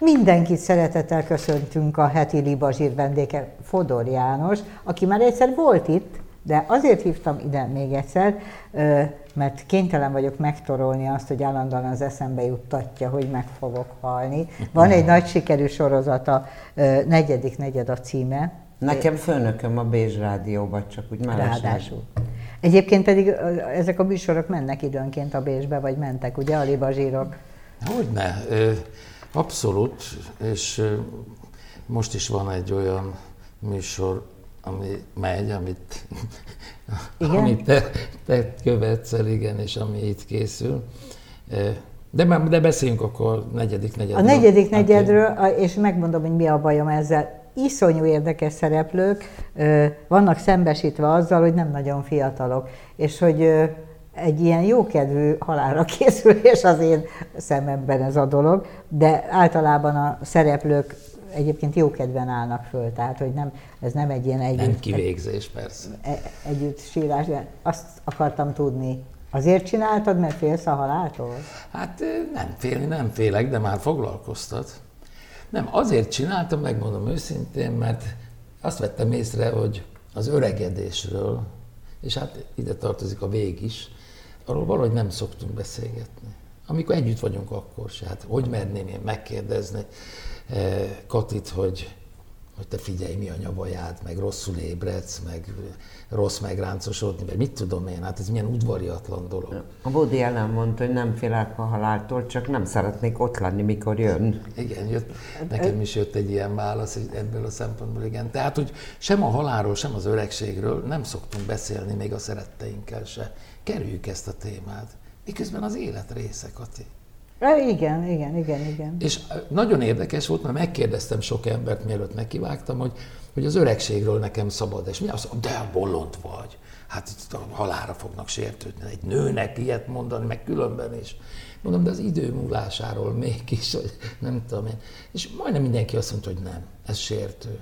Mindenkit szeretettel köszöntünk a heti Libazsír vendége, Fodor János, aki már egyszer volt itt, de azért hívtam ide még egyszer, mert kénytelen vagyok megtorolni azt, hogy állandóan az eszembe juttatja, hogy meg fogok halni. Van egy nagy sikerű sorozata, negyedik negyed a címe. Nekem főnököm a Bézs Rádióban, csak úgy mellesleg. Ráadásul. Egyébként pedig ezek a műsorok mennek időnként a Bécsbe, vagy mentek, ugye, a libazsírok? Hogyne, abszolút, és most is van egy olyan műsor, ami megy, amit, igen? amit te, te követsz el, igen, és ami itt készül. De, de beszéljünk akkor negyedik negyedről. A negyedik negyedről, és megmondom, hogy mi a bajom ezzel. Iszonyú érdekes szereplők vannak szembesítve azzal, hogy nem nagyon fiatalok, és hogy egy ilyen jókedvű halálra készülés az én szememben ez a dolog, de általában a szereplők egyébként jókedven állnak föl, tehát hogy nem, ez nem egy ilyen együtt... Nem kivégzés, persze. E, együtt sírás, de azt akartam tudni. Azért csináltad, mert félsz a haláltól? Hát nem félni, nem félek, de már foglalkoztat. Nem, azért csináltam, megmondom őszintén, mert azt vettem észre, hogy az öregedésről, és hát ide tartozik a vég is, arról valahogy nem szoktunk beszélgetni. Amikor együtt vagyunk, akkor se. Hát hogy merném én megkérdezni eh, Katit, hogy, hogy te figyelj, mi a nyavajád, meg rosszul ébredsz, meg rossz megráncosodni, vagy mit tudom én, hát ez milyen udvariatlan dolog. A Bódi ellen mondta, hogy nem félek a haláltól, csak nem szeretnék ott lenni, mikor jön. Igen, jött, nekem is jött egy ilyen válasz ebből a szempontból, igen. Tehát, hogy sem a halálról, sem az öregségről nem szoktunk beszélni még a szeretteinkkel se. Kerüljük ezt a témát. Miközben az élet része, Kati. Igen, igen, igen, igen. És nagyon érdekes volt, mert megkérdeztem sok embert, mielőtt nekivágtam, hogy hogy az öregségről nekem szabad, és mi azt mondja, de bolond vagy, hát itt a halára fognak sértődni, egy nőnek ilyet mondani, meg különben is. Mondom, de az idő múlásáról mégis, hogy nem tudom én. És majdnem mindenki azt mondta, hogy nem, ez sértő.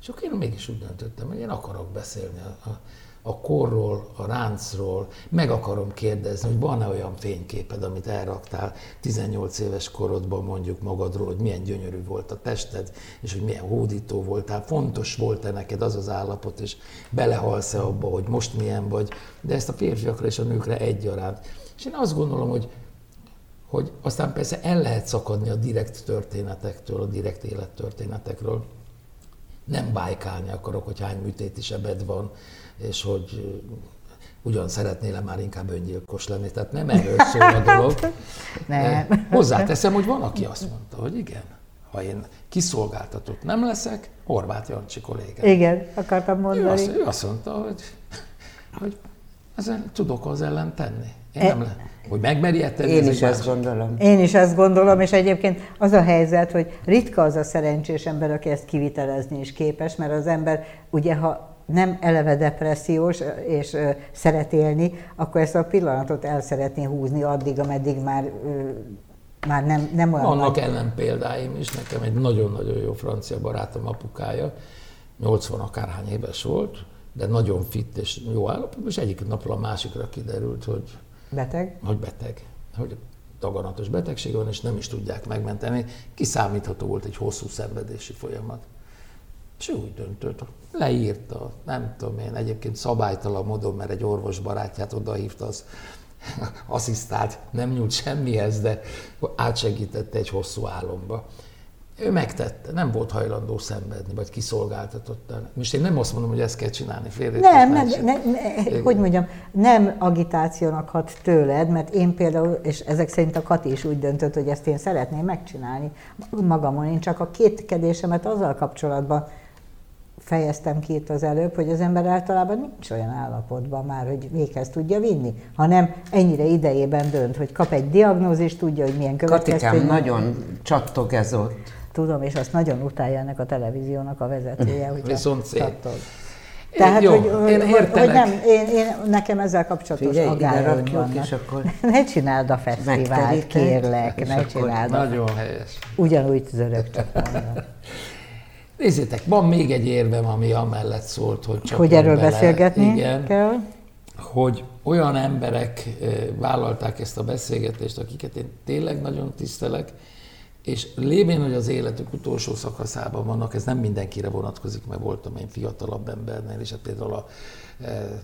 És akkor én mégis úgy döntöttem, hogy én akarok beszélni a, a, a korról, a ráncról, meg akarom kérdezni, hogy van-e olyan fényképed, amit elraktál 18 éves korodban mondjuk magadról, hogy milyen gyönyörű volt a tested, és hogy milyen hódító voltál, fontos volt-e neked az az állapot, és belehalsz-e abba, hogy most milyen vagy, de ezt a férfiakra és a nőkre egyaránt. És én azt gondolom, hogy hogy aztán persze el lehet szakadni a direkt történetektől, a direkt élettörténetekről. Nem bájkálni akarok, hogy hány műtéti sebed van, és hogy ugyan szeretnél már inkább öngyilkos lenni. Tehát nem erről szól a dolog. nem. Hozzáteszem, hogy van, aki azt mondta, hogy igen, ha én kiszolgáltatott nem leszek, Horváth Jancsi kollégám. Igen, akartam mondani. Ő azt, ő azt mondta, hogy, hogy ezen tudok az ellen tenni. Én nem hogy megmerje tenni. Én is ezt gondolom. Én is ezt gondolom, és egyébként az a helyzet, hogy ritka az a szerencsés ember, aki ezt kivitelezni is képes, mert az ember ugye, ha nem eleve depressziós és szeret élni, akkor ezt a pillanatot el szeretné húzni addig, ameddig már már nem, nem olyan Annak nagy... ellen példáim is, nekem egy nagyon-nagyon jó francia barátom apukája, 80 akárhány éves volt, de nagyon fit és jó állapotban, és egyik napról a másikra kiderült, hogy... Beteg? Hogy beteg. Hogy daganatos betegség van, és nem is tudják megmenteni. Kiszámítható volt egy hosszú szenvedési folyamat. És ő úgy döntött, leírta, nem tudom én, egyébként szabálytalan módon, mert egy orvos barátját odahívta, az asszisztált, nem nyújt semmihez, de átsegítette egy hosszú álomba. Ő megtette, nem volt hajlandó szenvedni, vagy kiszolgáltatottan. Most én nem azt mondom, hogy ezt kell csinálni, félre. Nem, nem, nem, nem, hogy mondjam, nem agitációnak hat tőled, mert én például, és ezek szerint a Kati is úgy döntött, hogy ezt én szeretném megcsinálni magamon. Én csak a kétkedésemet azzal kapcsolatban fejeztem ki itt az előbb, hogy az ember általában nincs olyan állapotban már, hogy véghez tudja vinni, hanem ennyire idejében dönt, hogy kap egy diagnózist, tudja, hogy milyen következmények. Katikám, nagyon csattog ez ott. Tudom, és azt nagyon utálja ennek a televíziónak a vezetője, hogy Viszont csattog. Tehát, Jó, hogy, én hogy, hogy nem, én, én, nekem ezzel kapcsolatos Figyelj, vannak. És akkor ne csináld a fesztivált, kérlek, ne csináld. Nagyon helyes. Ugyanúgy zörög csak mondom. Nézzétek, van még egy érvem, ami amellett szólt, hogy csak Hogy erről bele, beszélgetni igen, kell. Hogy olyan emberek vállalták ezt a beszélgetést, akiket én tényleg nagyon tisztelek, És lévén, hogy az életük utolsó szakaszában vannak, ez nem mindenkire vonatkozik, mert voltam én fiatalabb embernél, és hát például a e,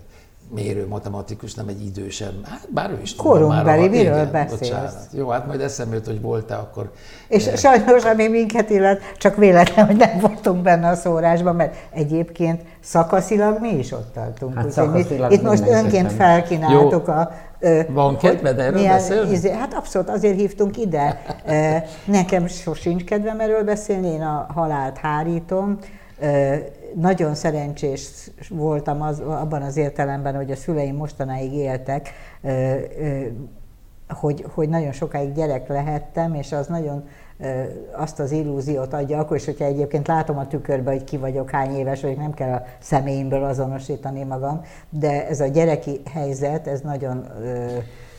mérő matematikus, nem egy idősebb, hát bár ő is Korunkbeli, már, miről igen, beszélsz? Bocsánat. Jó, hát majd eszembe jut, hogy volt-e akkor. És e... sajnos, ami minket illet, csak véletlen, hogy nem voltunk benne a szórásban, mert egyébként szakaszilag mi is ott tartunk. Hát mi, itt most önként felkínáltuk Jó. a van kedved erről milyen, beszélni? Izé, hát abszolút azért hívtunk ide. Nekem sosincs kedvem erről beszélni, én a halált hárítom. Nagyon szerencsés voltam az, abban az értelemben, hogy a szüleim mostanáig éltek, hogy, hogy nagyon sokáig gyerek lehettem, és az nagyon azt az illúziót adja, akkor is, hogyha egyébként látom a tükörbe, hogy ki vagyok, hány éves vagyok, nem kell a személyemből azonosítani magam, de ez a gyereki helyzet, ez nagyon,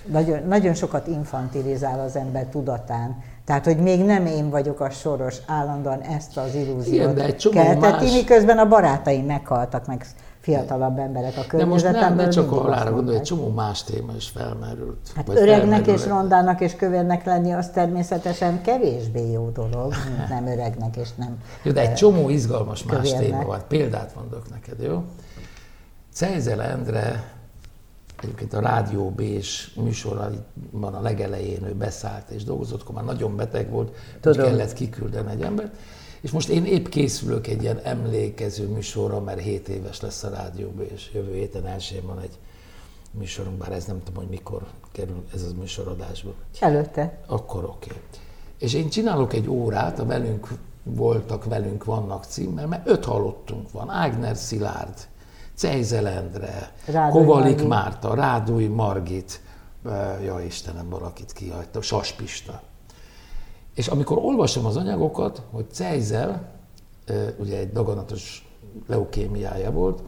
nagyon, nagyon sokat infantilizál az ember tudatán. Tehát, hogy még nem én vagyok a soros, állandóan ezt az illúziót kelteti, miközben a barátaim meghaltak, meg fiatalabb emberek a környezetemből. De most ne, ne csak a gondolj, egy csomó más téma is felmerült. Hát öregnek és rondának és kövérnek lenni, az természetesen kevésbé jó dolog, mint nem öregnek és nem Jó, de egy csomó izgalmas más kövérnek. téma van. Példát mondok neked, jó? Cejzel Endre egyébként a Rádió B és műsorban a legelején ő beszállt és dolgozott, akkor már nagyon beteg volt, Tudom. hogy kellett kiküldeni egy embert. És most én épp készülök egy ilyen emlékező műsorra, mert 7 éves lesz a rádióban, és jövő héten elsőn van egy műsorunk, bár ez nem tudom, hogy mikor kerül ez az műsoradásba. Előtte. Akkor oké. Okay. És én csinálok egy órát, a velünk voltak, velünk vannak címmel, mert öt halottunk van. Ágner Szilárd, Cejzel Endre, Kovalik Margit. Márta, Rádúj Margit, ja Istenem, valakit kihagyta, Saspista. És amikor olvasom az anyagokat, hogy Cejzel, ugye egy daganatos leukémiája volt,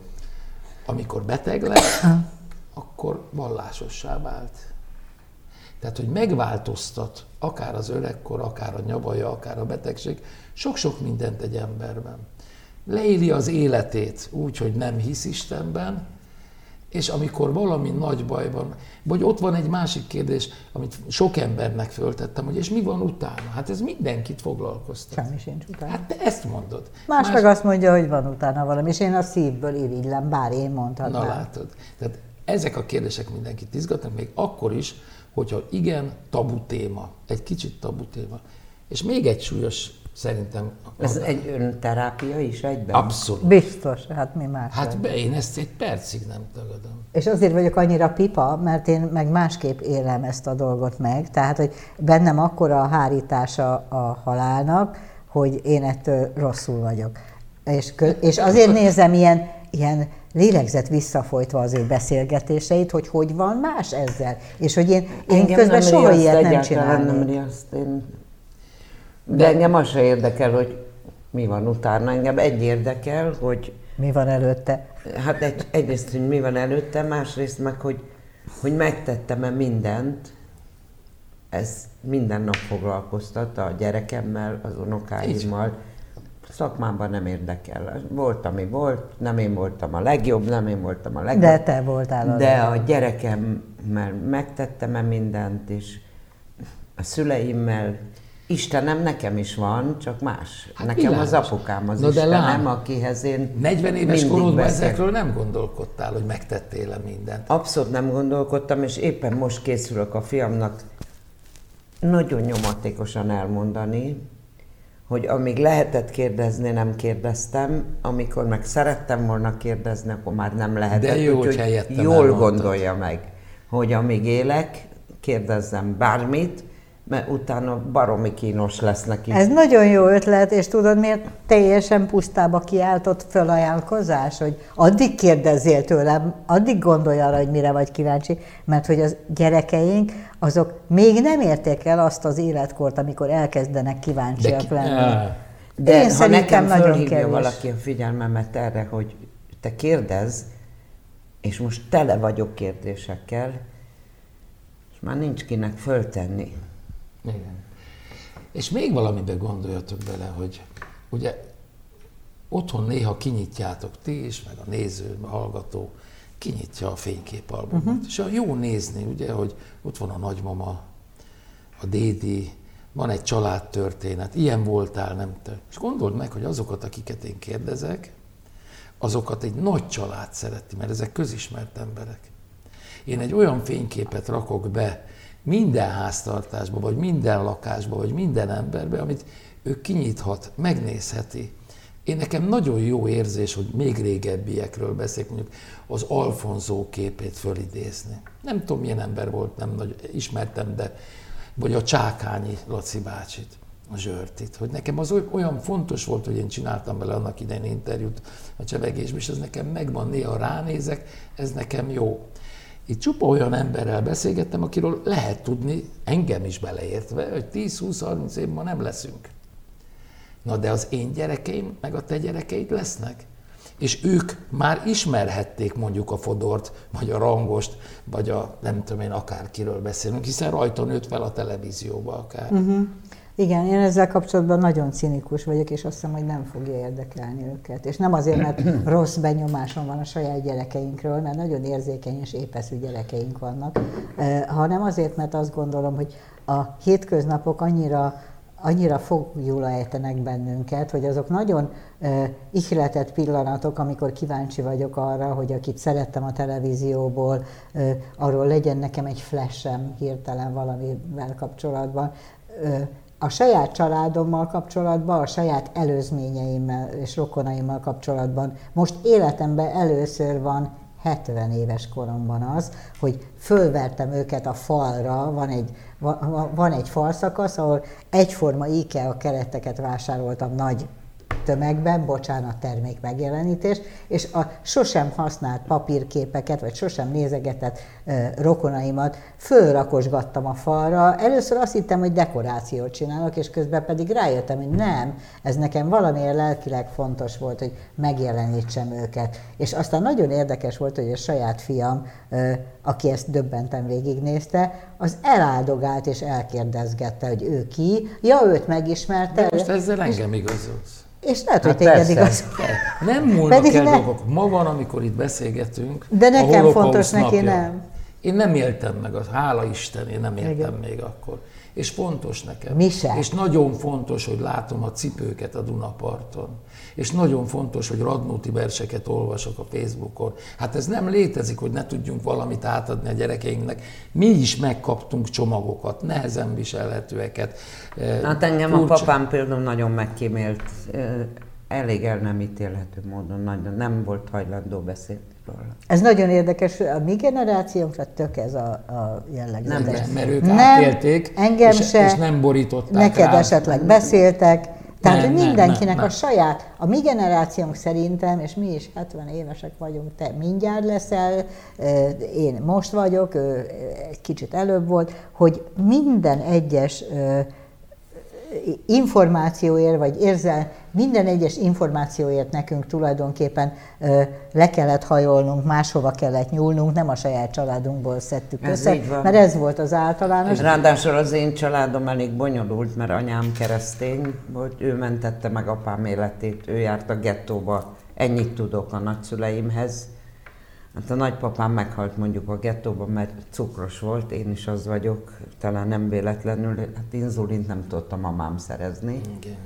amikor beteg lett, akkor vallásossá vált. Tehát, hogy megváltoztat akár az öregkor, akár a nyabaja, akár a betegség, sok-sok mindent egy emberben. Leéli az életét úgy, hogy nem hisz Istenben, és amikor valami nagy bajban, vagy ott van egy másik kérdés, amit sok embernek föltettem, hogy és mi van utána? Hát ez mindenkit foglalkoztat. Semmi sincs utána. Hát te ezt mondod. Más, Más meg azt mondja, hogy van utána valami, és én a szívből irigylem, bár én mondhatnám. Na látod. Tehát ezek a kérdések mindenkit izgatnak, még akkor is, hogyha igen, tabu téma, egy kicsit tabu téma. És még egy súlyos Szerintem. Ez oda. egy önterápia is egyben? Abszolút. Biztos, hát mi más. Hát be, én ezt egy percig nem tagadom. És azért vagyok annyira pipa, mert én meg másképp élem ezt a dolgot meg. Tehát, hogy bennem akkora a hárítása a halálnak, hogy én ettől rosszul vagyok. És, és azért nézem ilyen, ilyen lélegzet visszafolytva az ő beszélgetéseit, hogy hogy van más ezzel. És hogy én, én közben soha ilyet nem csinálnék. Nem én de engem az se érdekel, hogy mi van utána. Engem egy érdekel, hogy... Mi van előtte? Hát egy, egyrészt, hogy mi van előtte, másrészt meg, hogy, hogy megtettem-e mindent, ez minden nap foglalkoztat a gyerekemmel, az unokáimmal. Szakmában nem érdekel. Volt, ami volt, nem én voltam a legjobb, nem én voltam a legjobb. De te voltál a De a gyerekemmel megtettem-e mindent, és a szüleimmel Istenem nekem is van, csak más. Hát nekem világos. az apukám az Na Istenem, lám, akihez én 40 éves korodban ezekről nem gondolkodtál, hogy megtettél-e mindent? Abszolút nem gondolkodtam, és éppen most készülök a fiamnak nagyon nyomatékosan elmondani, hogy amíg lehetett kérdezni, nem kérdeztem, amikor meg szerettem volna kérdezni, akkor már nem lehetett. De jó, hogy jól elmondtad. gondolja meg, hogy amíg élek, kérdezzem bármit, mert utána baromi kínos lesz neki. Ez nagyon jó ötlet, és tudod miért teljesen pusztába kiáltott fölajánlkozás, hogy addig kérdezzél tőlem, addig gondolj arra, hogy mire vagy kíváncsi, mert hogy az gyerekeink, azok még nem érték el azt az életkort, amikor elkezdenek kíváncsiak De, lenni. De Én ha nekem nagyon kevés. valaki a figyelmemet erre, hogy te kérdez, és most tele vagyok kérdésekkel, és már nincs kinek föltenni. Igen. És még valamibe gondoljatok bele, hogy ugye otthon néha kinyitjátok ti is, meg a néző, a hallgató, kinyitja a fényképalbumot. Uh-huh. És a jó nézni, ugye, hogy ott van a nagymama, a dédi, van egy családtörténet, ilyen voltál, nem te. És gondold meg, hogy azokat, akiket én kérdezek, azokat egy nagy család szereti, mert ezek közismert emberek. Én egy olyan fényképet rakok be minden háztartásba, vagy minden lakásba, vagy minden emberbe, amit ő kinyithat, megnézheti. Én nekem nagyon jó érzés, hogy még régebbiekről beszélek, mondjuk az Alfonzó képét fölidézni. Nem tudom, milyen ember volt, nem nagy, ismertem, de vagy a Csákányi Laci bácsit, a Zsörtit, hogy nekem az olyan fontos volt, hogy én csináltam bele annak idején interjút a csevegésbe, és ez nekem megvan, néha ránézek, ez nekem jó. Itt csupa olyan emberrel beszélgettem, akiről lehet tudni, engem is beleértve, hogy 10-20-30 év ma nem leszünk. Na de az én gyerekeim, meg a te gyerekeid lesznek? És ők már ismerhették mondjuk a Fodort, vagy a Rangost, vagy a nem tudom én akárkiről beszélünk, hiszen rajta nőtt fel a televízióba akár. Uh-huh. Igen, én ezzel kapcsolatban nagyon cinikus vagyok, és azt hiszem, hogy nem fogja érdekelni őket. És nem azért, mert rossz benyomásom van a saját gyerekeinkről, mert nagyon érzékeny és épeszű gyerekeink vannak, eh, hanem azért, mert azt gondolom, hogy a hétköznapok annyira annyira fogjul ejtenek bennünket, hogy azok nagyon uh, ihletett pillanatok, amikor kíváncsi vagyok arra, hogy akit szerettem a televízióból, uh, arról legyen nekem egy flashem hirtelen valamivel kapcsolatban. Uh, a saját családommal kapcsolatban, a saját előzményeimmel és rokonaimmal kapcsolatban. Most életemben először van 70 éves koromban az, hogy fölvertem őket a falra, van egy, van egy falszakasz, ahol egyforma IKEA kereteket vásároltam nagy tömegben, bocsánat, termék megjelenítés, és a sosem használt papírképeket, vagy sosem nézegetett e, rokonaimat fölrakosgattam a falra. Először azt hittem, hogy dekorációt csinálok, és közben pedig rájöttem, hogy nem, ez nekem valamiért lelkileg fontos volt, hogy megjelenítsem őket. És aztán nagyon érdekes volt, hogy a saját fiam, e, aki ezt döbbenten végignézte, az eláldogált és elkérdezgette, hogy ő ki. Ja, őt megismerte. De most ezzel engem igazolsz. És lehet, hogy hát téged igaz. Nem múlnak Pedig el ne... dolgok. Ma van, amikor itt beszélgetünk. De nekem fontos, neki napja. nem. Én nem éltem meg, az, hála Isten, én nem éltem Igen. még akkor. És fontos nekem. Mi sem. És nagyon fontos, hogy látom a cipőket a Dunaparton és nagyon fontos, hogy Radnóti verseket olvasok a Facebookon. Hát ez nem létezik, hogy ne tudjunk valamit átadni a gyerekeinknek. Mi is megkaptunk csomagokat, nehezen viselhetőeket. Hát engem Furcsa. a papám például nagyon megkímélt, elég el nem ítélhető módon, nagyon nem volt hajlandó beszélni róla. Ez nagyon érdekes, a mi generációnkra tök ez a, a jellegzetes. Nem, mert ők nem, átélték, engem és, se, és nem borították Neked rá. esetleg beszéltek, tehát nem, mindenkinek nem, nem, a saját, a mi generációnk szerintem, és mi is 70 évesek vagyunk, te mindjárt leszel, én most vagyok, egy kicsit előbb volt, hogy minden egyes információért, vagy érzel, minden egyes információért nekünk tulajdonképpen ö, le kellett hajolnunk, máshova kellett nyúlnunk, nem a saját családunkból szedtük ez össze, mert ez volt az általános. Ráadásul az én családom elég bonyolult, mert anyám keresztény volt, ő mentette meg apám életét, ő járt a gettóba, ennyit tudok a nagyszüleimhez, Hát a nagypapám meghalt mondjuk a gettóban, mert cukros volt, én is az vagyok, talán nem véletlenül, hát inzulint nem tudtam mamám szerezni. Igen.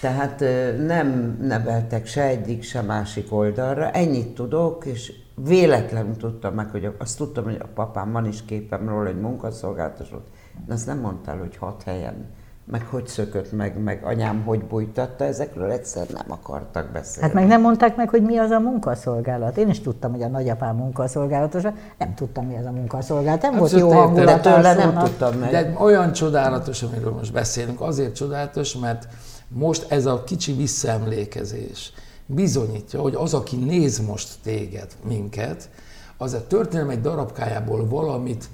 Tehát nem neveltek se egyik, se másik oldalra, ennyit tudok, és véletlenül tudtam meg, hogy azt tudtam, hogy a papám van is képem róla, hogy munkaszolgálatos volt, de azt nem mondtál, hogy hat helyen meg hogy szökött meg, meg anyám hogy bújtatta, ezekről egyszer nem akartak beszélni. Hát meg nem mondták meg, hogy mi az a munkaszolgálat. Én is tudtam, hogy a nagyapám munkaszolgálatos, nem tudtam, mi az a munkaszolgálat. Nem volt jó hangulat. De tőle nem tudtam meg. De olyan csodálatos, amiről most beszélünk, azért csodálatos, mert most ez a kicsi visszaemlékezés bizonyítja, hogy az, aki néz most téged, minket, az a történelem egy darabkájából valamit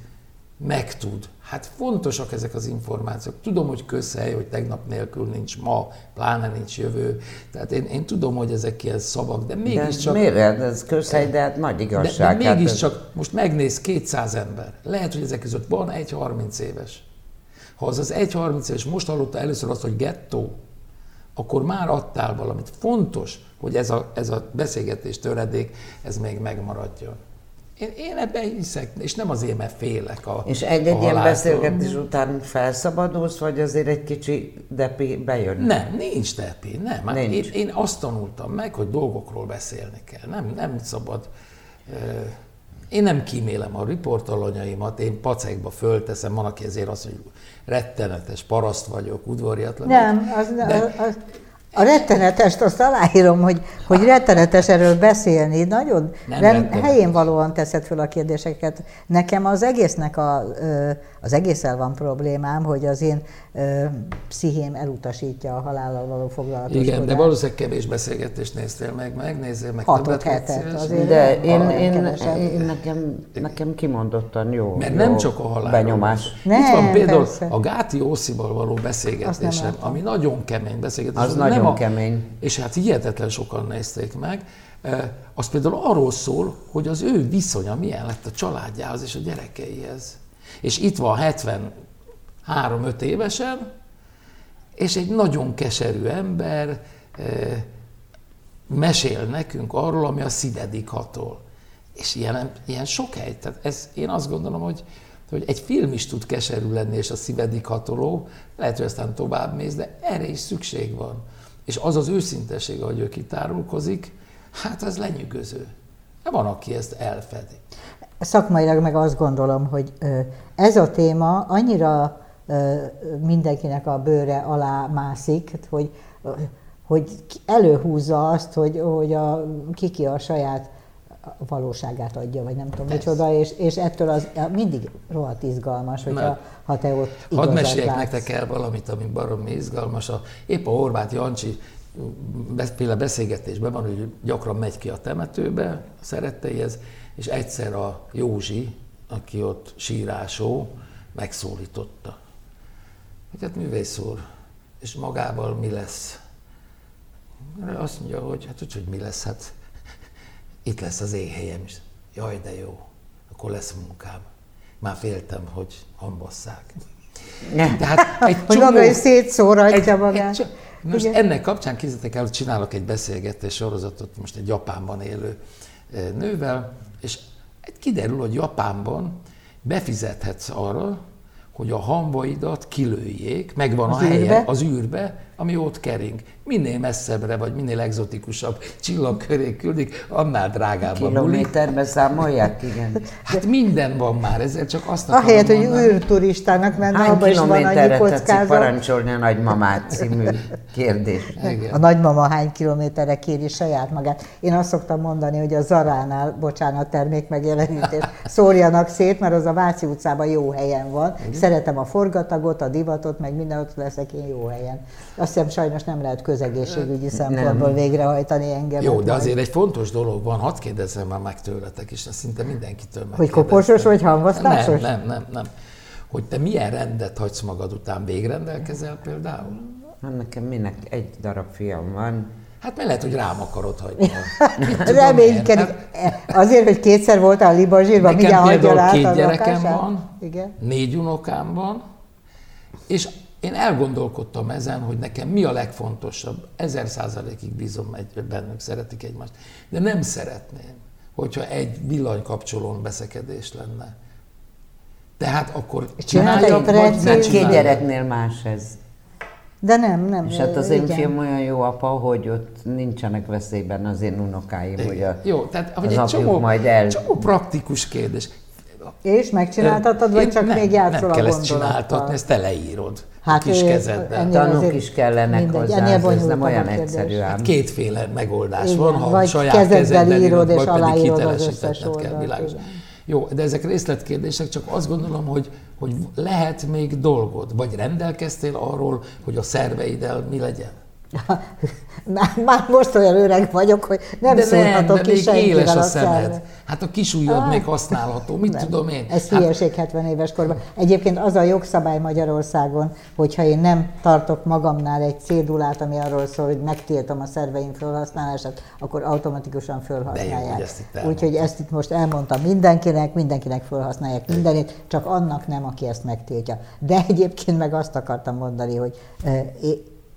megtud. Hát fontosak ezek az információk. Tudom, hogy közhely, hogy tegnap nélkül nincs ma, pláne nincs jövő. Tehát én, én tudom, hogy ezek ilyen szavak, de mégiscsak... De miért? Ez közhely, de hát nagy igazság. De, de mégiscsak, hát ez... most megnéz 200 ember. Lehet, hogy ezek között van egy 30 éves. Ha az az egy 30 éves most hallotta először azt, hogy gettó, akkor már adtál valamit. Fontos, hogy ez a, ez a beszélgetés töredék, ez még megmaradjon. Én, én ebben hiszek, és nem azért, mert félek a És egy-egy ilyen beszélgetés után felszabadulsz, vagy azért egy kicsi depi bejön? Nem, nincs depi, nem. Hát Nincs. Én, én azt tanultam meg, hogy dolgokról beszélni kell. Nem, nem szabad. Én nem kímélem a riportalanyaimat, én pacekba fölteszem, van, aki ezért azt, hogy rettenetes paraszt vagyok, udvariatlan. Nem, az, De- az, az, a rettenetest azt aláírom, hogy, hogy rettenetes erről beszélni. Nagyon Nem rem, rettenetes. helyén valóan teszed föl a kérdéseket. Nekem az egésznek a, az egésszel van problémám, hogy az én pszichém elutasítja a halállal való foglalatoskodást. Igen, de valószínűleg kevés beszélgetést néztél meg, megnézzél meg Hatot, hetet, azért. De én, én, én nekem, nekem kimondottan jó. Mert jó nem csak a halál. Benyomás. Nem, Itt van például persze. a Gáti Ószival való beszélgetésem, ami nagyon kemény beszélgetés. Az nem nagyon kemény. És hát hihetetlen sokan nézték meg. Eh, Az például arról szól, hogy az ő viszonya milyen lett a családjához és a gyerekeihez. És itt van 73-5 évesen, és egy nagyon keserű ember eh, mesél nekünk arról, ami a szívedik hatol. És ilyen, ilyen sok hely. Tehát ez, én azt gondolom, hogy, hogy egy film is tud keserű lenni, és a szívedik hatoló, lehet, hogy aztán tovább mész, de erre is szükség van. És az az őszinteség, ahogy ő kitárulkozik, hát ez lenyűgöző. De van, aki ezt elfedi. Szakmailag meg azt gondolom, hogy ez a téma annyira mindenkinek a bőre alá mászik, hogy, ö, hogy ki- előhúzza azt, hogy, hogy a, kiki a saját valóságát adja, vagy nem tudom Persze. micsoda, és, és ettől az mindig rohadt izgalmas, hogyha, Nem. ha te ott Hadd meséljek látsz. nektek el valamit, ami baromi izgalmas. A, épp a Horváth Jancsi például beszélgetésben van, hogy gyakran megy ki a temetőbe a szeretteihez, és egyszer a Józsi, aki ott sírásó, megszólította. Hogy hát művész úr, és magával mi lesz? Azt mondja, hogy hát hogy, hogy mi lesz, hát itt lesz az én helyem is. Jaj, de jó, akkor lesz munkám. Már féltem, hogy hambasszák. Tehát egy Hogy maga is szétszóratja magát. egy, most Igen. ennek kapcsán kézzétek el, hogy csinálok egy beszélgetés sorozatot most egy Japánban élő eh, nővel, és kiderül, hogy Japánban befizethetsz arra, hogy a hambaidat kilőjék, megvan Az a helye űrbe? az űrbe, ami ott kering. Minél messzebbre, vagy minél egzotikusabb csillag köré küldik, annál drágább a buli. Kilométerbe számolják, igen. Hát minden van már, ezzel csak azt akarom Ahelyett, hogy űrturistának menne, Hány abban is van annyi kockázat. parancsolni a nagymamát című kérdés? Igen. A nagymama hány kilométerre kéri saját magát. Én azt szoktam mondani, hogy a Zaránál, bocsánat, termék megjelenítés, szórjanak szét, mert az a Váci utcában jó helyen van. Szeretem a forgatagot, a divatot, meg minden ott leszek én jó helyen. Azt hiszem sajnos nem lehet közegészségügyi szempontból végrehajtani engem. Jó, de azért egy fontos dolog van, hadd kérdezzem már meg tőletek ezt szinte mindenkitől Hogy megkérdeztem. koposos vagy hamvasztásos? Nem, nem, nem, nem. Hogy te milyen rendet hagysz magad után, végrendelkezel például? Hát nekem minek egy darab fiam van. Hát mert lehet, hogy rám akarod hagyni. Reménykedik. Hát Azért, hogy kétszer voltál Libazsírban, mindjárt hagyja át két a gyerekem lakását? van, Igen. négy unokám van, és én elgondolkodtam ezen, hogy nekem mi a legfontosabb. Ezer százalékig bízom egy, bennük, szeretik egymást. De nem szeretném, hogyha egy villanykapcsolón beszekedés lenne. Tehát akkor csináljam, egy vagy ne két gyereknél más ez. De nem, nem. És hát az én igen. fiam olyan jó apa, hogy ott nincsenek veszélyben az én unokáim, hogy a, Jó, tehát hogy az egy csomó, majd el... csomó praktikus kérdés. És megcsináltatod, vagy Én csak nem, még játszol Nem kell a ezt csináltatni, ezt te leírod Hát, kis kezeddel. Tanúk is kellenek mindegy, hozzá, ennél ez nem olyan kérdés. egyszerű ám. Hát kétféle megoldás Igen, van, ha vagy saját kezeddel írod, és vagy pedig aláírod az kell, világos. igen. Jó, de ezek részletkérdések, csak azt gondolom, hogy, hogy lehet még dolgod, vagy rendelkeztél arról, hogy a szerveiddel mi legyen. Már, már most olyan öreg vagyok, hogy nem de nem, szólhatok de ki még éles a szemed. Hát a kisujjad Ah. még használható, mit Nem. tudom én. Ez hát, hülyeség 70 éves korban. Egyébként az a jogszabály Magyarországon, hogyha én nem tartok magamnál egy cédulát, ami arról szól, hogy megtiltom a szerveim felhasználását, akkor automatikusan felhasználják. Úgyhogy ezt itt most elmondtam mindenkinek, mindenkinek felhasználják mindenit, csak annak nem, aki ezt megtiltja. De egyébként meg azt akartam mondani, hogy eh,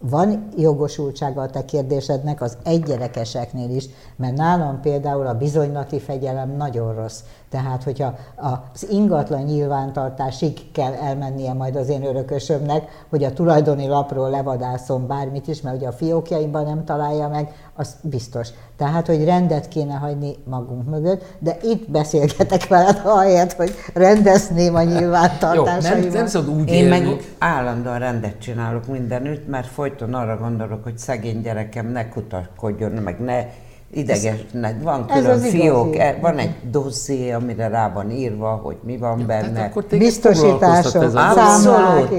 van jogosultsága a te kérdésednek az egygyerekeseknél is, mert nálam például a bizonylati fegyelem nagyon rossz. Tehát, hogyha az ingatlan nyilvántartásig kell elmennie majd az én örökösömnek, hogy a tulajdoni lapról levadászom bármit is, mert ugye a fiókjaimban nem találja meg, az biztos. Tehát, hogy rendet kéne hagyni magunk mögött, de itt beszélgetek veled ahelyett, hogy rendezném a nyilvántartásaimat. Jó, nem, nem szabad úgy Én élni. meg állandóan rendet csinálok mindenütt, mert folyton arra gondolok, hogy szegény gyerekem ne kutakodjon, meg ne ideges, ne, van ez külön fiók, igazi. e- van egy dosszié, amire rá van írva, hogy mi van benne. Tehát akkor Biztosítások, foglalkoztat ez a- számlák.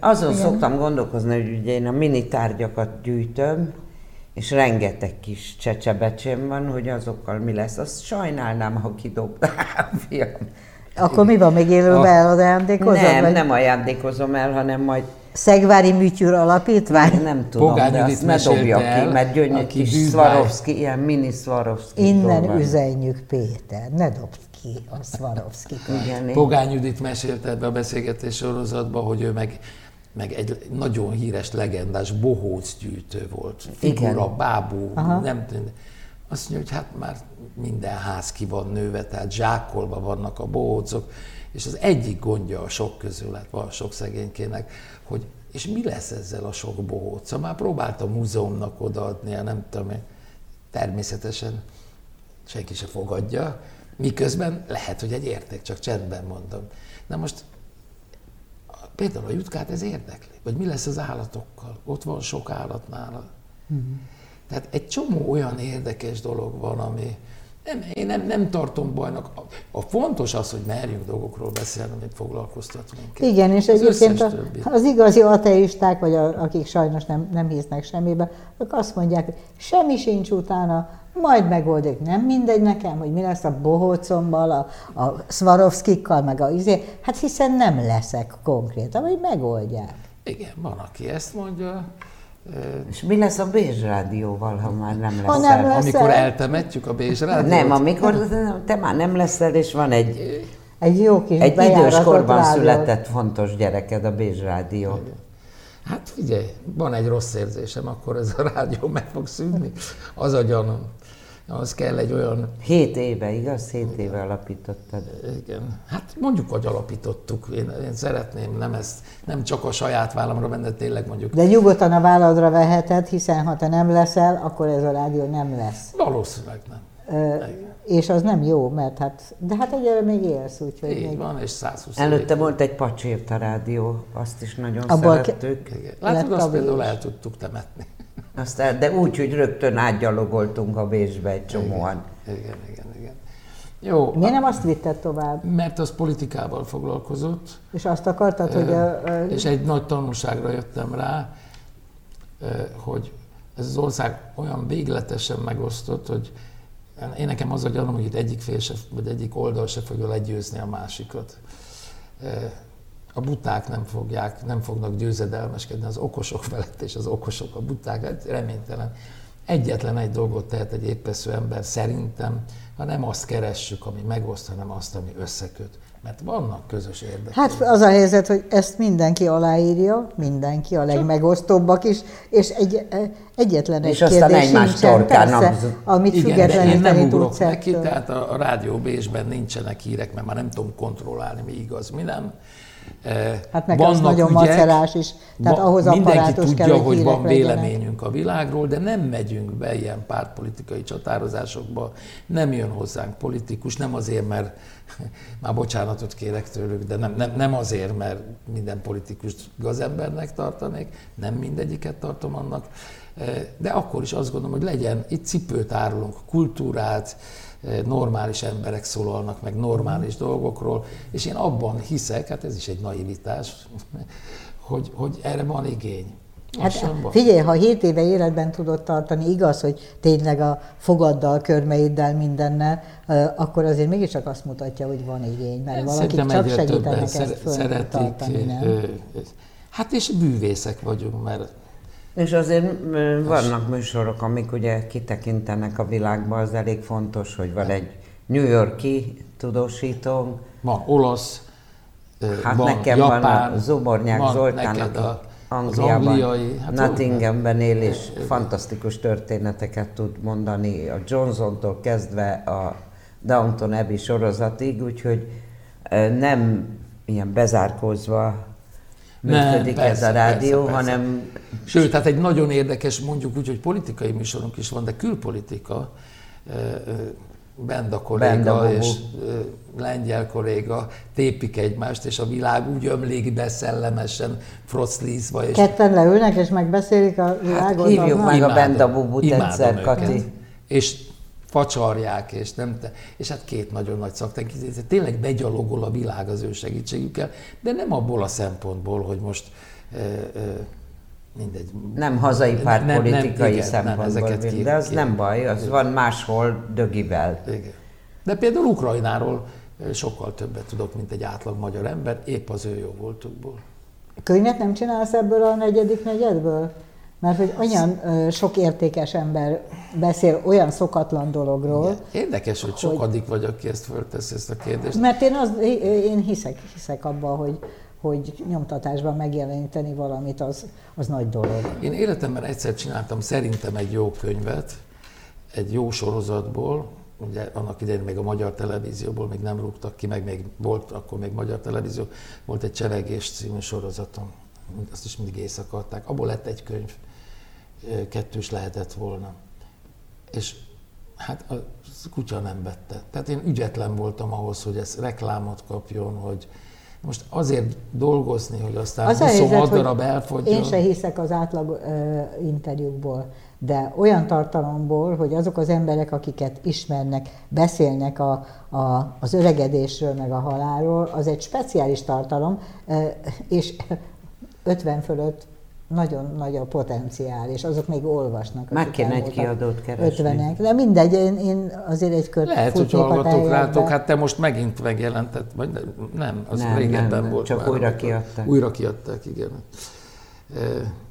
Azon szoktam gondolkozni, hogy ugye én a mini tárgyakat gyűjtöm, és rengeteg kis csecsebecsém van, hogy azokkal mi lesz. Azt sajnálnám, ha kidobnám, fiam. Akkor mi van, még élőben elajándékozod? Nem, vagy nem ajándékozom el, hanem majd Szegvári Műtyűr Alapítvány? nem tudom, Pogány de azt ne dobja el, ki, mert gyönyörű kis. Swarovski, ilyen mini Swarovski Innen dolga. üzenjük Péter, ne dobd ki a Swarovski Pogány Judit mesélte ebbe a beszélgetés sorozatba, hogy ő meg, meg egy nagyon híres, legendás bohóc gyűjtő volt. Figura, Igen. bábú, nem tudom. Azt mondja, hogy hát már minden ház ki van nőve, tehát zsákolva vannak a bohócok, és az egyik gondja a sok közül, hát van sok szegénykének, hogy és mi lesz ezzel a sok bohóca? Már próbálta múzeumnak odaadni, nem tudom én, természetesen senki se fogadja, miközben lehet, hogy egy érték, csak csendben mondom. Na most például a jutkát ez érdekli, vagy mi lesz az állatokkal? Ott van sok állat nála. Tehát egy csomó olyan érdekes dolog van, ami nem, én nem, nem tartom bajnak. A, a fontos az, hogy merjünk dolgokról beszélni, amit foglalkoztat minket. Igen, és Az egyébként a, az igazi ateisták, vagy a, akik sajnos nem, nem hisznek semmibe, ők azt mondják, hogy semmi sincs utána, majd megoldjuk. Nem mindegy nekem, hogy mi lesz a bohócommal, a, a Swarovskikkal, meg a izé. Hát hiszen nem leszek konkrétan, hogy megoldják. Igen, van, aki ezt mondja. És mi lesz a Bézs Rádióval, ha már nem lesz Ha nem lesz- Amikor el. eltemetjük a Bézs rádiót, Nem, amikor te már nem leszel, és van egy, Egy jó kis egy idős korban rádió. született fontos gyereked, a Bézs Rádió. Hát figyelj, van egy rossz érzésem, akkor ez a rádió meg fog szűnni. Az a gyanúm. Az kell egy olyan, Hét éve, igaz? Hét éve alapítottad. igen, hát mondjuk, hogy alapítottuk. Én, én szeretném nem ezt, nem csak a saját vállamra venni, de tényleg mondjuk De nyugodtan a válladra veheted, hiszen ha te nem leszel, akkor ez a rádió nem lesz. valószínűleg nem. Ö, és az nem jó, mert hát, de hát egyre még élsz, úgyhogy Így még... van, és 120 Előtte volt egy pacsírta rádió, azt is nagyon Abból szerettük. Igen. Látod, azt a például Bézs. el tudtuk temetni. Aztán, de úgy, hogy rögtön átgyalogoltunk a Bécsbe egy csomóan. Igen, igen, igen. Jó, Miért nem azt vitted tovább? mert az politikával foglalkozott, És azt akartad, hogy a, a, És egy nagy tanulságra jöttem rá, hogy ez az ország olyan végletesen megosztott, hogy én nekem az a gyanúm, hogy itt egyik fél se, vagy egyik oldal se fogja legyőzni a másikat. A buták nem fogják, nem fognak győzedelmeskedni az okosok felett, és az okosok a buták, hát reménytelen. Egyetlen egy dolgot tehet egy épesző ember szerintem, ha nem azt keressük, ami megoszt, hanem azt, ami összeköt. Mert vannak közös érdekek. Hát az a helyzet, hogy ezt mindenki aláírja, mindenki, a legmegosztóbbak is, és egy, egyetlen egy És aztán kérdés egymás sincsen, torkán persze, amit Igen, de én függetleníteni nem ugrok tudsz neki, tehát a, a rádió Bécsben nincsenek hírek, mert már nem tudom kontrollálni, mi igaz, mi nem. Eh, Hát meg az nagyon macerás is, tehát ahhoz mindenki tudja, kell, hogy hogy van véleményünk a világról, de nem megyünk be ilyen pártpolitikai csatározásokba, nem jön hozzánk politikus, nem azért, mert már bocsánatot kérek tőlük, de nem, nem, nem azért, mert minden politikust gazembernek tartanék, nem mindegyiket tartom annak, Eh, de akkor is azt gondolom, hogy legyen, itt cipőt árulunk, kultúrát, normális emberek szólalnak meg normális dolgokról, és én abban hiszek, hát ez is egy naivitás, hogy, hogy erre van igény. Hát figyelj, ha 7 éve életben tudod tartani, igaz, hogy tényleg a fogaddal, körmeiddel, mindennel, akkor azért mégiscsak azt mutatja, hogy van igény, mert Szerintem csak segítenek ezt szeretik. tartani, nem? Hát és bűvészek vagyunk, mert És azért vannak műsorok, amik ugye kitekintenek a világba, az elég fontos, hogy van egy New Yorki tudósítónk, van olasz, Hát van nekem japán, van a Zobornyák Zoltánnak neked a, Angliában, angliai, hát Nottinghamben él, és fantasztikus történeteket tud mondani, a Johnsontól kezdve a Downton Abbey sorozatig, úgyhogy nem ilyen bezárkózva működik nem, persze, ez a rádió, persze, persze. hanem... Sőt, tehát egy nagyon érdekes, mondjuk úgy, hogy politikai műsorunk is van, de külpolitika, Benda kolléga Benda és lengyel kolléga tépik egymást, és a világ úgy ömlik be szellemesen, froclízva. És... Ketten leülnek, és megbeszélik a hát világot. Hát hívjuk meg a Benda Bubut egyszer, Kati. És facsarják, és nem te, és hát két nagyon nagy szaktenk, tényleg begyalogol a világ az ő segítségükkel, de nem abból a szempontból, hogy most e, e, mindegy. Nem hazai pártpolitikai szempontból, nem, ki, de az ki, nem baj, az ki. van máshol dögivel. Igen. De például Ukrajnáról sokkal többet tudok, mint egy átlag magyar ember, épp az ő jó voltukból. Könyvet nem csinálsz ebből a negyedik negyedből? Mert hogy olyan ö, sok értékes ember beszél olyan szokatlan dologról. Igen. Érdekes, hogy, hogy sokadik vagy, aki ezt föltesz ezt a kérdést. Mert én, az, én hiszek, hiszek abban, hogy, hogy nyomtatásban megjeleníteni valamit, az, az nagy dolog. Én életemben egyszer csináltam szerintem egy jó könyvet, egy jó sorozatból, ugye annak idején még a magyar televízióból még nem rúgtak ki, meg még volt akkor még magyar televízió, volt egy Cseregés című sorozatom, azt is mindig éjszaka adták, abból lett egy könyv, kettős lehetett volna. És hát a kutya nem vette. Tehát én ügyetlen voltam ahhoz, hogy ez reklámot kapjon, hogy most azért dolgozni, hogy aztán az 26 darab elfogyjon. Én se hiszek az átlag uh, interjúkból, de olyan tartalomból, hogy azok az emberek, akiket ismernek, beszélnek a, a, az öregedésről, meg a halálról, az egy speciális tartalom, uh, és 50 fölött nagyon nagy a potenciál, és azok még olvasnak. Meg kéne egy kiadót keresni. 50 de mindegy, én, én azért egy kört Lehet, hogy hallgatok rátok, hát te most megint megjelentett, vagy nem, az nem, régebben nem, volt csak már. újra kiadták. Újra kiadták, igen.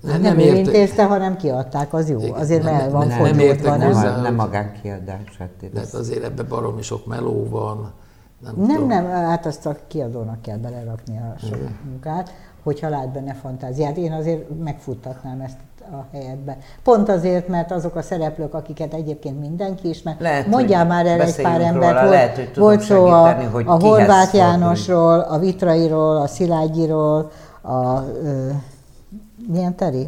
Nem, nem ő intézte, hanem kiadták, az jó. Igen, azért nem, el van nem. Nem, nem, nem magánkiadás. Hát Tehát azért ebben baromi sok meló van. Nem, nem, tudom. nem, hát azt a kiadónak kell belerakni a sok munkát hogyha lát benne fantáziát. Én azért megfuttatnám ezt a helyetbe. Pont azért, mert azok a szereplők, akiket egyébként mindenki ismer, lehet, mondjál már el egy pár embert, volt, lehet, hogy volt szó a, hogy a Horváth Jánosról, a Vitrairól, a Szilágyiról, a ö, milyen teri?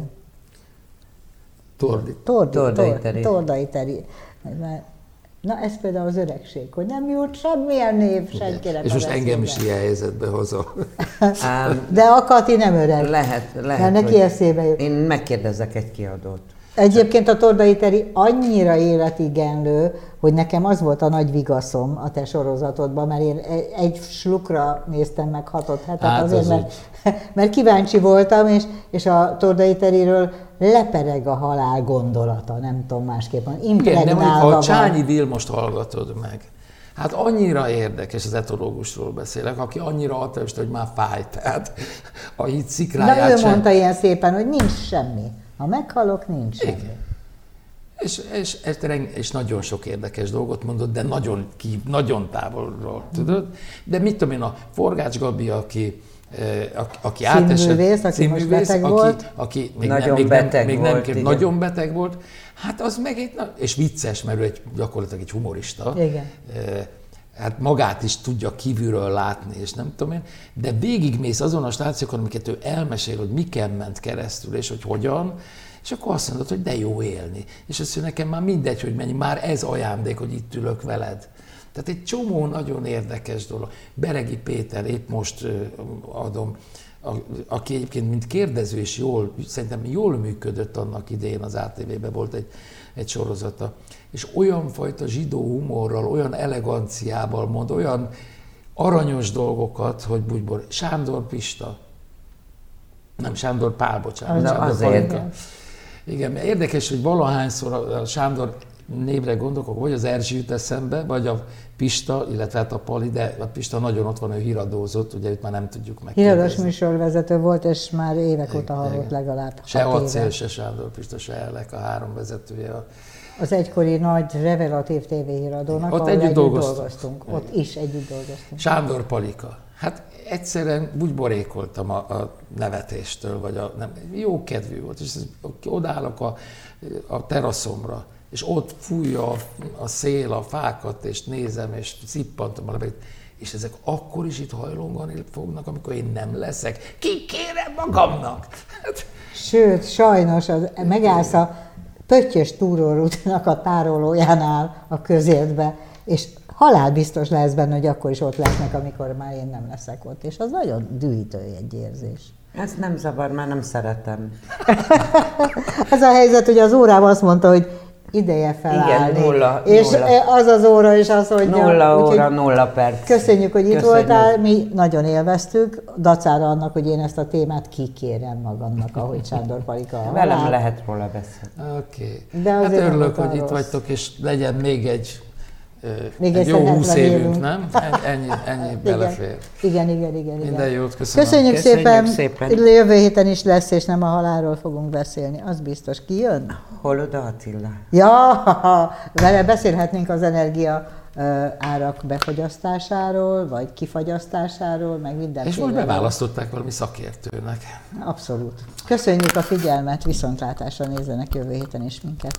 Tordi. Tordi, Tordai Teri. Tordai teri. Na ez például az öregség, hogy nem jut semmilyen név senkinek. És most engem is ilyen helyzetbe hozol. De a Kati nem öreg. Lehet, lehet. Mert neki eszébe jut. Én megkérdezek egy kiadót. Egyébként a Tordai Teri annyira életigenlő, hogy nekem az volt a nagy vigaszom a te sorozatodban, mert én egy slukra néztem meg hatott hetet hát azért, az mert, mert kíváncsi voltam, és, és a Tordai Teriről lepereg a halál gondolata, nem tudom másképpen. Igen, de mondjuk, a Csányi Vilmost hallgatod meg, Hát annyira érdekes, az etológusról beszélek, aki annyira ateist, hogy már fáj, tehát a hit szikráját De ő sem... mondta ilyen szépen, hogy nincs semmi. Ha meghalok, nincs semmi. Igen. És, és, és, és nagyon sok érdekes dolgot mondott, de nagyon, ki, nagyon távolról, tudod? De mit tudom én, a Forgács Gabi, aki, aki átesett, aki most beteg aki, volt. aki még nagyon nem, még beteg nem, még volt, nem, nagyon beteg volt, hát az meg egy, és vicces, mert ő egy, gyakorlatilag egy humorista. Igen. Hát magát is tudja kívülről látni, és nem tudom én, de végigmész azon a stációkon, amiket ő elmesél, hogy miken ment keresztül, és hogy hogyan, és akkor azt mondod, hogy de jó élni. És azt mondja, nekem már mindegy, hogy mennyi, már ez ajándék, hogy itt ülök veled. Tehát egy csomó nagyon érdekes dolog. Beregi Péter, épp most adom, aki egyébként mint kérdező is jól, szerintem jól működött annak idején az ATV-ben volt egy, egy sorozata. És olyan fajta zsidó humorral, olyan eleganciával mond, olyan aranyos dolgokat, hogy bújból. Sándor Pista, nem Sándor Pál, bocsánat. Sándor azért. Igen, érdekes, hogy valahányszor a Sándor névre gondolok, vagy az Erzsi jut eszembe, vagy a Pista, illetve hát a Pali, de a Pista nagyon ott van, ő híradózott, ugye őt már nem tudjuk meg. Híradós műsorvezető volt, és már évek óta hallott legalább Se Acél, se Sándor Pista, se Elek, a három vezetője. Az egykori nagy revelatív tévéhíradónak, ott együtt, együtt dolgoztunk. dolgoztunk. Ott is együtt dolgoztunk. Sándor Palika. Hát egyszerűen úgy borékoltam a, a nevetéstől, vagy a, nem, jó kedvű volt, és odállok a, a teraszomra, és ott fújja a, a szél a fákat, és nézem, és szippantom a levegőt, és ezek akkor is itt hajlongani fognak, amikor én nem leszek. Ki kérem magamnak? Hát, Sőt, sajnos az, megállsz a pöttyös túrórútnak a tárolójánál a közértbe, és halálbiztos lesz benne, hogy akkor is ott lesznek, amikor már én nem leszek ott. És az nagyon dühítő egy érzés. Ez nem zavar, már nem szeretem. Ez a helyzet, hogy az órában azt mondta, hogy ideje felállni. nulla, és nulla. az az óra is azt mondja. Nulla úgyhogy óra, nulla perc. Köszönjük, hogy itt Köszönjük. voltál, mi nagyon élveztük, dacára annak, hogy én ezt a témát kikérem magamnak, ahogy Sándor Palika. Velem lehet róla beszélni. Oké. De Hát örülök, hogy itt rossz. vagytok, és legyen még egy, Még egy jó húsz évünk, évünk. nem? Ennyi, ennyi belefér. Igen, igen, igen. igen. Minden jót, köszönöm. Köszönjük, Köszönjük szépen. szépen. Jövő héten is lesz, és nem a halálról fogunk beszélni. Az biztos. Ki jön? Hol oda Attila? Ja, vele beszélhetnénk az energia árak befogyasztásáról, vagy kifagyasztásáról, meg mindenféle. És most beválasztották valami szakértőnek. Abszolút. Köszönjük a figyelmet, viszontlátásra nézzenek jövő héten is minket.